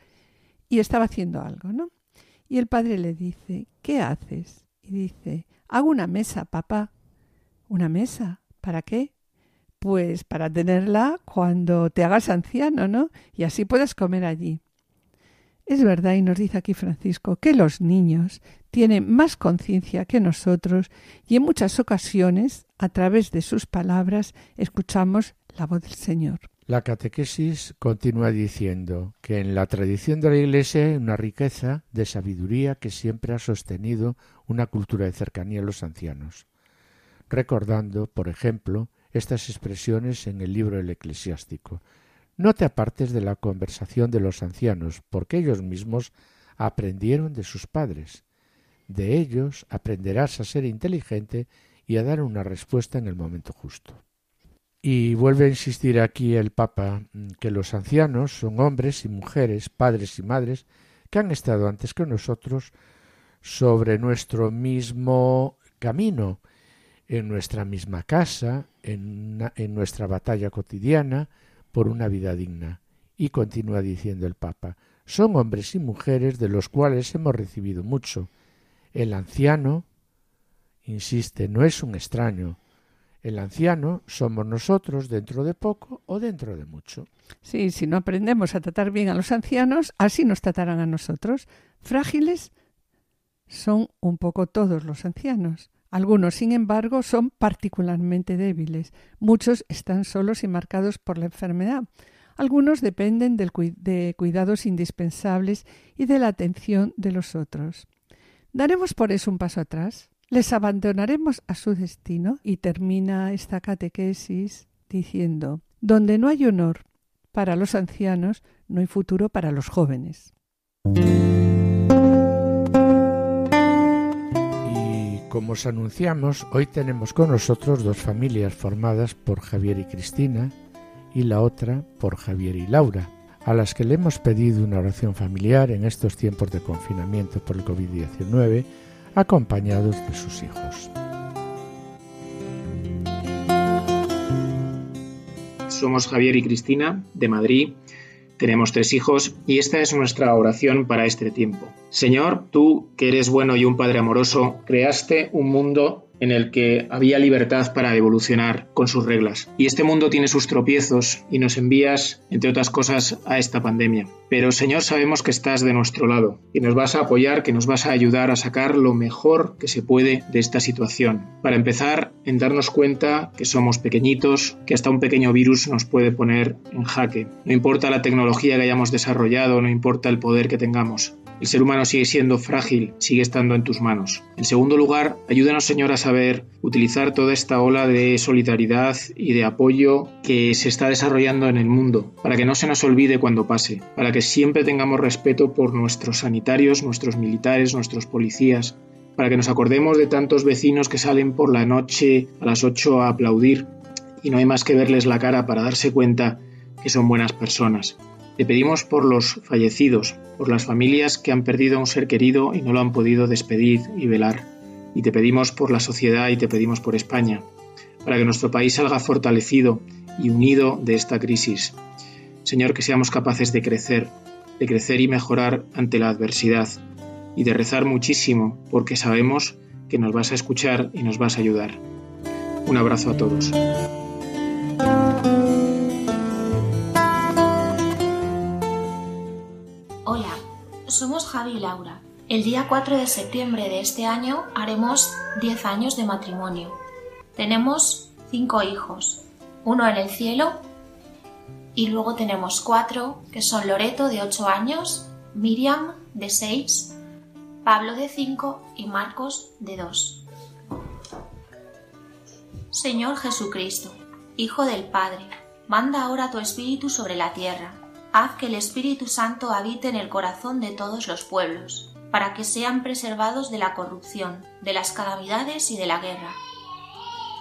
S2: y estaba haciendo algo, ¿no? Y el padre le dice, ¿qué haces? Y dice, hago una mesa, papá. ¿Una mesa? ¿Para qué? Pues para tenerla cuando te hagas anciano, ¿no? Y así puedas comer allí. Es verdad, y nos dice aquí Francisco, que los niños tienen más conciencia que nosotros y en muchas ocasiones, a través de sus palabras, escuchamos la voz del Señor.
S3: La catequesis continúa diciendo que en la tradición de la Iglesia hay una riqueza de sabiduría que siempre ha sostenido una cultura de cercanía a los ancianos, recordando, por ejemplo, estas expresiones en el libro del eclesiástico. No te apartes de la conversación de los ancianos, porque ellos mismos aprendieron de sus padres. De ellos aprenderás a ser inteligente y a dar una respuesta en el momento justo. Y vuelve a insistir aquí el Papa que los ancianos son hombres y mujeres, padres y madres, que han estado antes que nosotros sobre nuestro mismo camino, en nuestra misma casa, en, en nuestra batalla cotidiana, por una vida digna. Y continúa diciendo el Papa, son hombres y mujeres de los cuales hemos recibido mucho. El anciano, insiste, no es un extraño. El anciano somos nosotros dentro de poco o dentro de mucho.
S2: Sí, si no aprendemos a tratar bien a los ancianos, así nos tratarán a nosotros. Frágiles son un poco todos los ancianos. Algunos, sin embargo, son particularmente débiles. Muchos están solos y marcados por la enfermedad. Algunos dependen de cuidados indispensables y de la atención de los otros. ¿Daremos por eso un paso atrás? ¿Les abandonaremos a su destino? Y termina esta catequesis diciendo, donde no hay honor para los ancianos, no hay futuro para los jóvenes.
S3: Como os anunciamos, hoy tenemos con nosotros dos familias formadas por Javier y Cristina y la otra por Javier y Laura, a las que le hemos pedido una oración familiar en estos tiempos de confinamiento por el COVID-19, acompañados de sus hijos.
S7: Somos Javier y Cristina de Madrid tenemos tres hijos y esta es nuestra oración para este tiempo. Señor, tú que eres bueno y un Padre amoroso, creaste un mundo en el que había libertad para evolucionar con sus reglas. Y este mundo tiene sus tropiezos y nos envías, entre otras cosas, a esta pandemia. Pero Señor, sabemos que estás de nuestro lado y nos vas a apoyar, que nos vas a ayudar a sacar lo mejor que se puede de esta situación. Para empezar, en darnos cuenta que somos pequeñitos, que hasta un pequeño virus nos puede poner en jaque. No importa la tecnología que hayamos desarrollado, no importa el poder que tengamos. El ser humano sigue siendo frágil, sigue estando en tus manos. En segundo lugar, ayúdanos Señor a saber utilizar toda esta ola de solidaridad y de apoyo que se está desarrollando en el mundo, para que no se nos olvide cuando pase, para que siempre tengamos respeto por nuestros sanitarios, nuestros militares, nuestros policías, para que nos acordemos de tantos vecinos que salen por la noche a las 8 a aplaudir y no hay más que verles la cara para darse cuenta que son buenas personas. Te pedimos por los fallecidos, por las familias que han perdido a un ser querido y no lo han podido despedir y velar. Y te pedimos por la sociedad y te pedimos por España, para que nuestro país salga fortalecido y unido de esta crisis. Señor, que seamos capaces de crecer, de crecer y mejorar ante la adversidad, y de rezar muchísimo, porque sabemos que nos vas a escuchar y nos vas a ayudar. Un abrazo a todos.
S8: Somos Javi y Laura. El día 4 de septiembre de este año haremos 10 años de matrimonio. Tenemos 5 hijos, uno en el cielo y luego tenemos 4 que son Loreto de 8 años, Miriam de 6, Pablo de 5 y Marcos de 2. Señor Jesucristo, Hijo del Padre, manda ahora tu Espíritu sobre la tierra. Haz que el Espíritu Santo habite en el corazón de todos los pueblos, para que sean preservados de la corrupción, de las calamidades y de la guerra.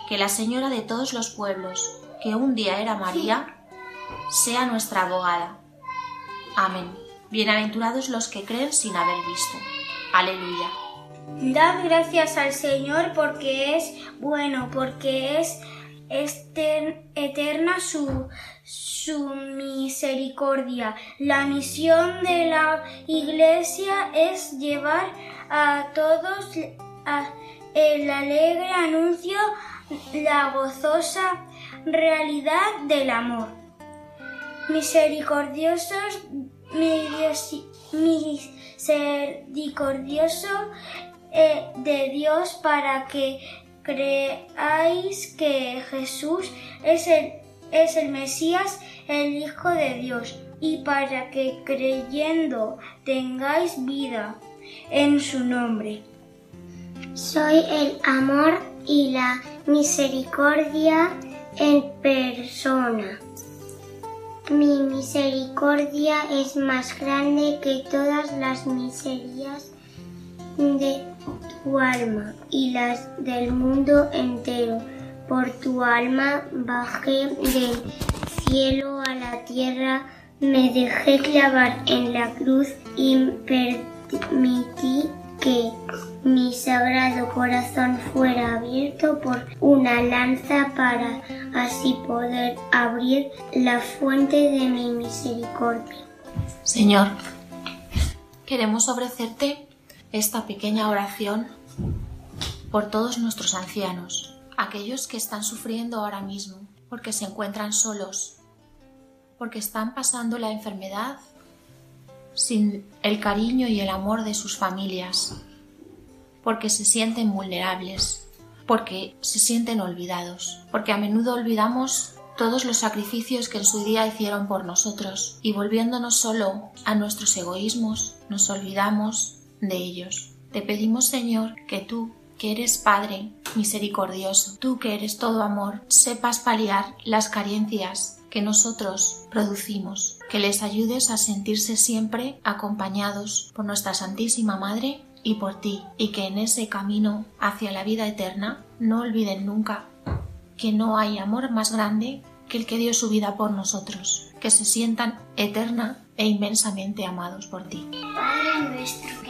S8: Que la Señora de todos los pueblos, que un día era María, sea nuestra abogada. Amén. Bienaventurados los que creen sin haber visto. Aleluya.
S9: Dad gracias al Señor porque es bueno, porque es eterna su, su misericordia. La misión de la Iglesia es llevar a todos el alegre anuncio, la gozosa realidad del amor. Misericordiosos, misericordioso eh, de Dios para que creáis que Jesús es el, es el Mesías, el Hijo de Dios, y para que creyendo tengáis vida en su nombre.
S10: Soy el amor y la misericordia en persona. Mi misericordia es más grande que todas las miserias de tu alma y las del mundo entero. Por tu alma bajé del cielo a la tierra, me dejé clavar en la cruz y permití que mi sagrado corazón fuera abierto por una lanza para así poder abrir la fuente de mi misericordia.
S8: Señor, queremos ofrecerte esta pequeña oración por todos nuestros ancianos, aquellos que están sufriendo ahora mismo, porque se encuentran solos, porque están pasando la enfermedad sin el cariño y el amor de sus familias, porque se sienten vulnerables, porque se sienten olvidados, porque a menudo olvidamos todos los sacrificios que en su día hicieron por nosotros. Y volviéndonos solo a nuestros egoísmos, nos olvidamos de ellos. Te pedimos, Señor, que tú, que eres Padre misericordioso, tú que eres todo amor, sepas paliar las carencias que nosotros producimos, que les ayudes a sentirse siempre acompañados por nuestra Santísima Madre y por ti, y que en ese camino hacia la vida eterna no olviden nunca que no hay amor más grande que el que dio su vida por nosotros, que se sientan eterna e inmensamente amados por ti.
S10: Padre nuestro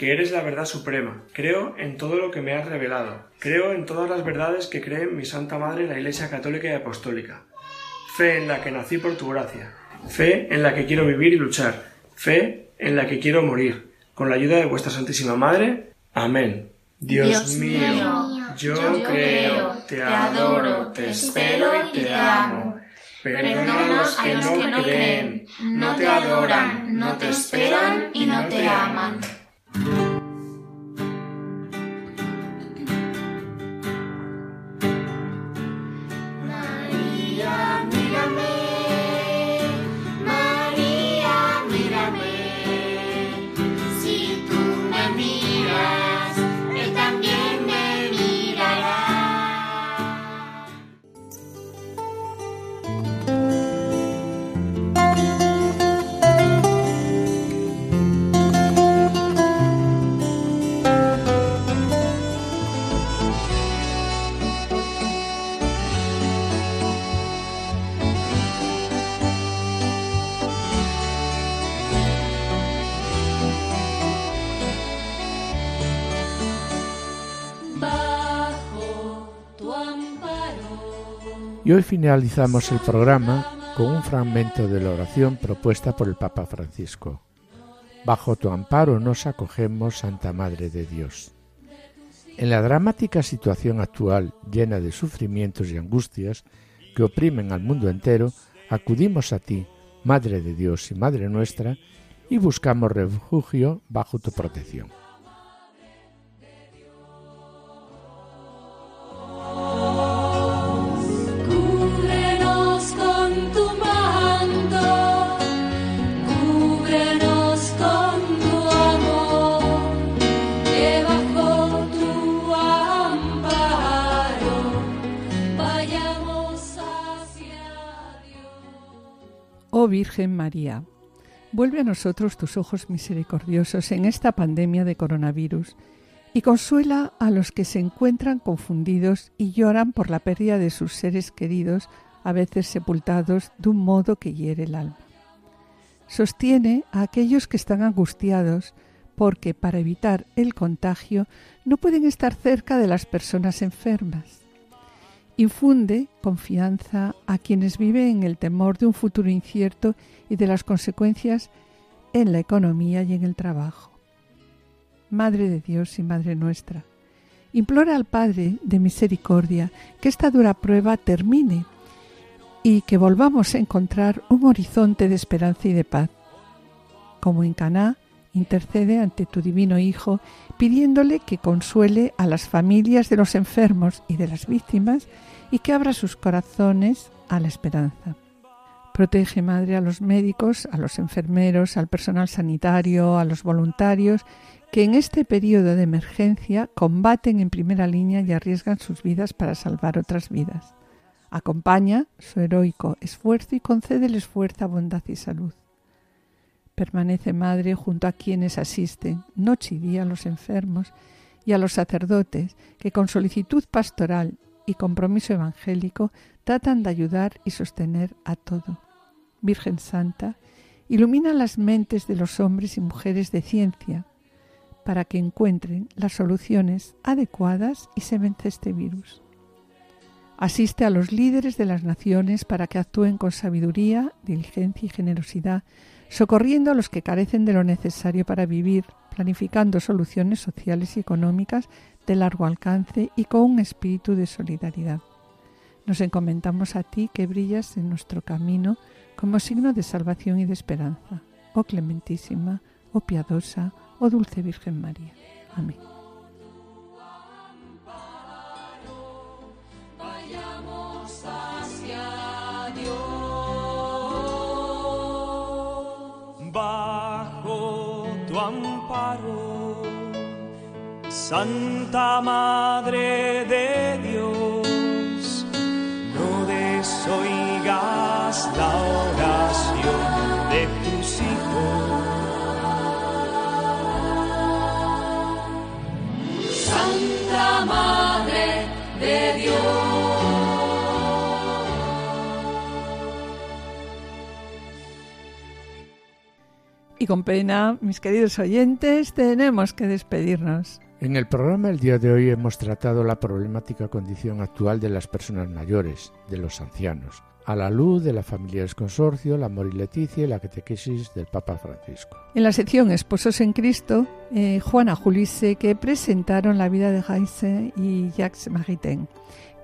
S11: que eres la verdad suprema. Creo en todo lo que me has revelado. Creo en todas las verdades que cree mi Santa Madre, la Iglesia Católica y Apostólica. Fe en la que nací por tu gracia. Fe en la que quiero vivir y luchar. Fe en la que quiero morir. Con la ayuda de vuestra Santísima Madre. Amén. Dios, mío, yo, creo, te adoro, te espero y te amo. Perdona a los que no creen, no te adoran, no te esperan y no te aman.
S3: Thank you. Hoy finalizamos el programa con un fragmento de la oración propuesta por el Papa Francisco. Bajo tu amparo nos acogemos, Santa Madre de Dios. En la dramática situación actual, llena de sufrimientos y angustias que oprimen al mundo entero, acudimos a ti, Madre de Dios y Madre nuestra, y buscamos refugio bajo tu protección.
S2: Oh Virgen María, vuelve a nosotros tus ojos misericordiosos en esta pandemia de coronavirus y consuela a los que se encuentran confundidos y lloran por la pérdida de sus seres queridos, a veces sepultados de un modo que hiere el alma. Sostiene a aquellos que están angustiados porque para evitar el contagio no pueden estar cerca de las personas enfermas Infunde confianza a quienes viven en el temor de un futuro incierto y de las consecuencias en la economía y en el trabajo. Madre de Dios y Madre nuestra, implora al Padre de misericordia que esta dura prueba termine y que volvamos a encontrar un horizonte de esperanza y de paz. Como en Caná, intercede ante tu divino Hijo, pidiéndole que consuele a las familias de los enfermos y de las víctimas y que abra sus corazones a la esperanza. Protege, Madre, a los médicos, a los enfermeros, al personal sanitario, a los voluntarios que en este periodo de emergencia combaten en primera línea y arriesgan sus vidas para salvar otras vidas. Acompaña su heroico esfuerzo y concédeles fuerza, bondad y salud. Permanece, Madre, junto a quienes asisten noche y día a los enfermos y a los sacerdotes que con solicitud pastoral y compromiso evangélico tratan de ayudar y sostener a todo. Virgen Santa, ilumina las mentes de los hombres y mujeres de ciencia para que encuentren las soluciones adecuadas y se vence este virus. Asiste a los líderes de las naciones para que actúen con sabiduría, diligencia y generosidad, socorriendo a los que carecen de lo necesario para vivir, planificando soluciones sociales y económicas de largo alcance y con un espíritu de solidaridad. Nos encomendamos a ti que brillas en nuestro camino como signo de salvación y de esperanza. Oh clementísima, oh piadosa, oh dulce Virgen María. Amén.
S4: Bajo tu amparo Santa Madre de Dios, no desoigas la oración de tus hijos.
S12: Santa Madre de Dios.
S2: Y con pena, mis queridos oyentes, tenemos que despedirnos.
S3: En el programa el día de hoy hemos tratado la problemática condición actual de las personas mayores, de los ancianos, a la luz de la familia del consorcio, la Amor y Leticia y la catequesis del Papa Francisco.
S2: En la sección Esposos en Cristo, eh, Juana Julise, que presentaron la vida de Heise y Jacques Maritain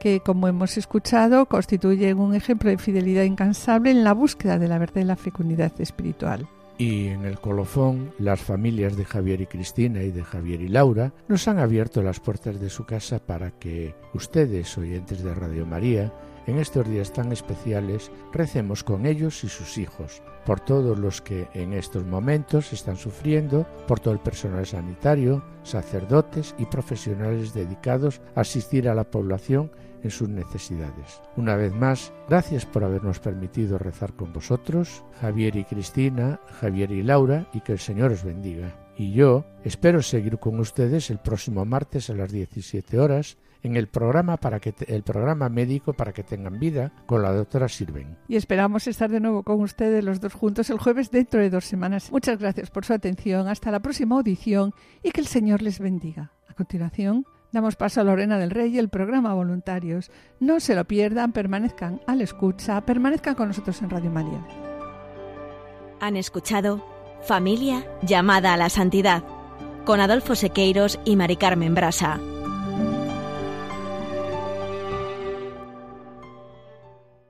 S2: que, como hemos escuchado, constituyen un ejemplo de fidelidad incansable en la búsqueda de la verdad y la fecundidad espiritual.
S3: Y en el colofón, las familias de Javier y Cristina y de Javier y Laura nos han abierto las puertas de su casa para que ustedes, oyentes de Radio María, en estos días tan especiales, recemos con ellos y sus hijos, por todos los que en estos momentos están sufriendo, por todo el personal sanitario, sacerdotes y profesionales dedicados a asistir a la población en sus necesidades. Una vez más, gracias por habernos permitido rezar con vosotros, Javier y Cristina, Javier y Laura, y que el Señor os bendiga. Y yo espero seguir con ustedes el próximo martes a las 17 horas en el programa para que el programa médico para que tengan vida con la doctora Sirven.
S2: Y esperamos estar de nuevo con ustedes los dos juntos el jueves dentro de dos semanas. Muchas gracias por su atención. Hasta la próxima audición y que el Señor les bendiga. A continuación, Damos paso a Lorena del Rey y el programa Voluntarios. No se lo pierdan, permanezcan a la escucha, permanezcan con nosotros en Radio María.
S1: Han escuchado Familia llamada a la santidad con Adolfo Sequeiros y Mari Carmen Brasa.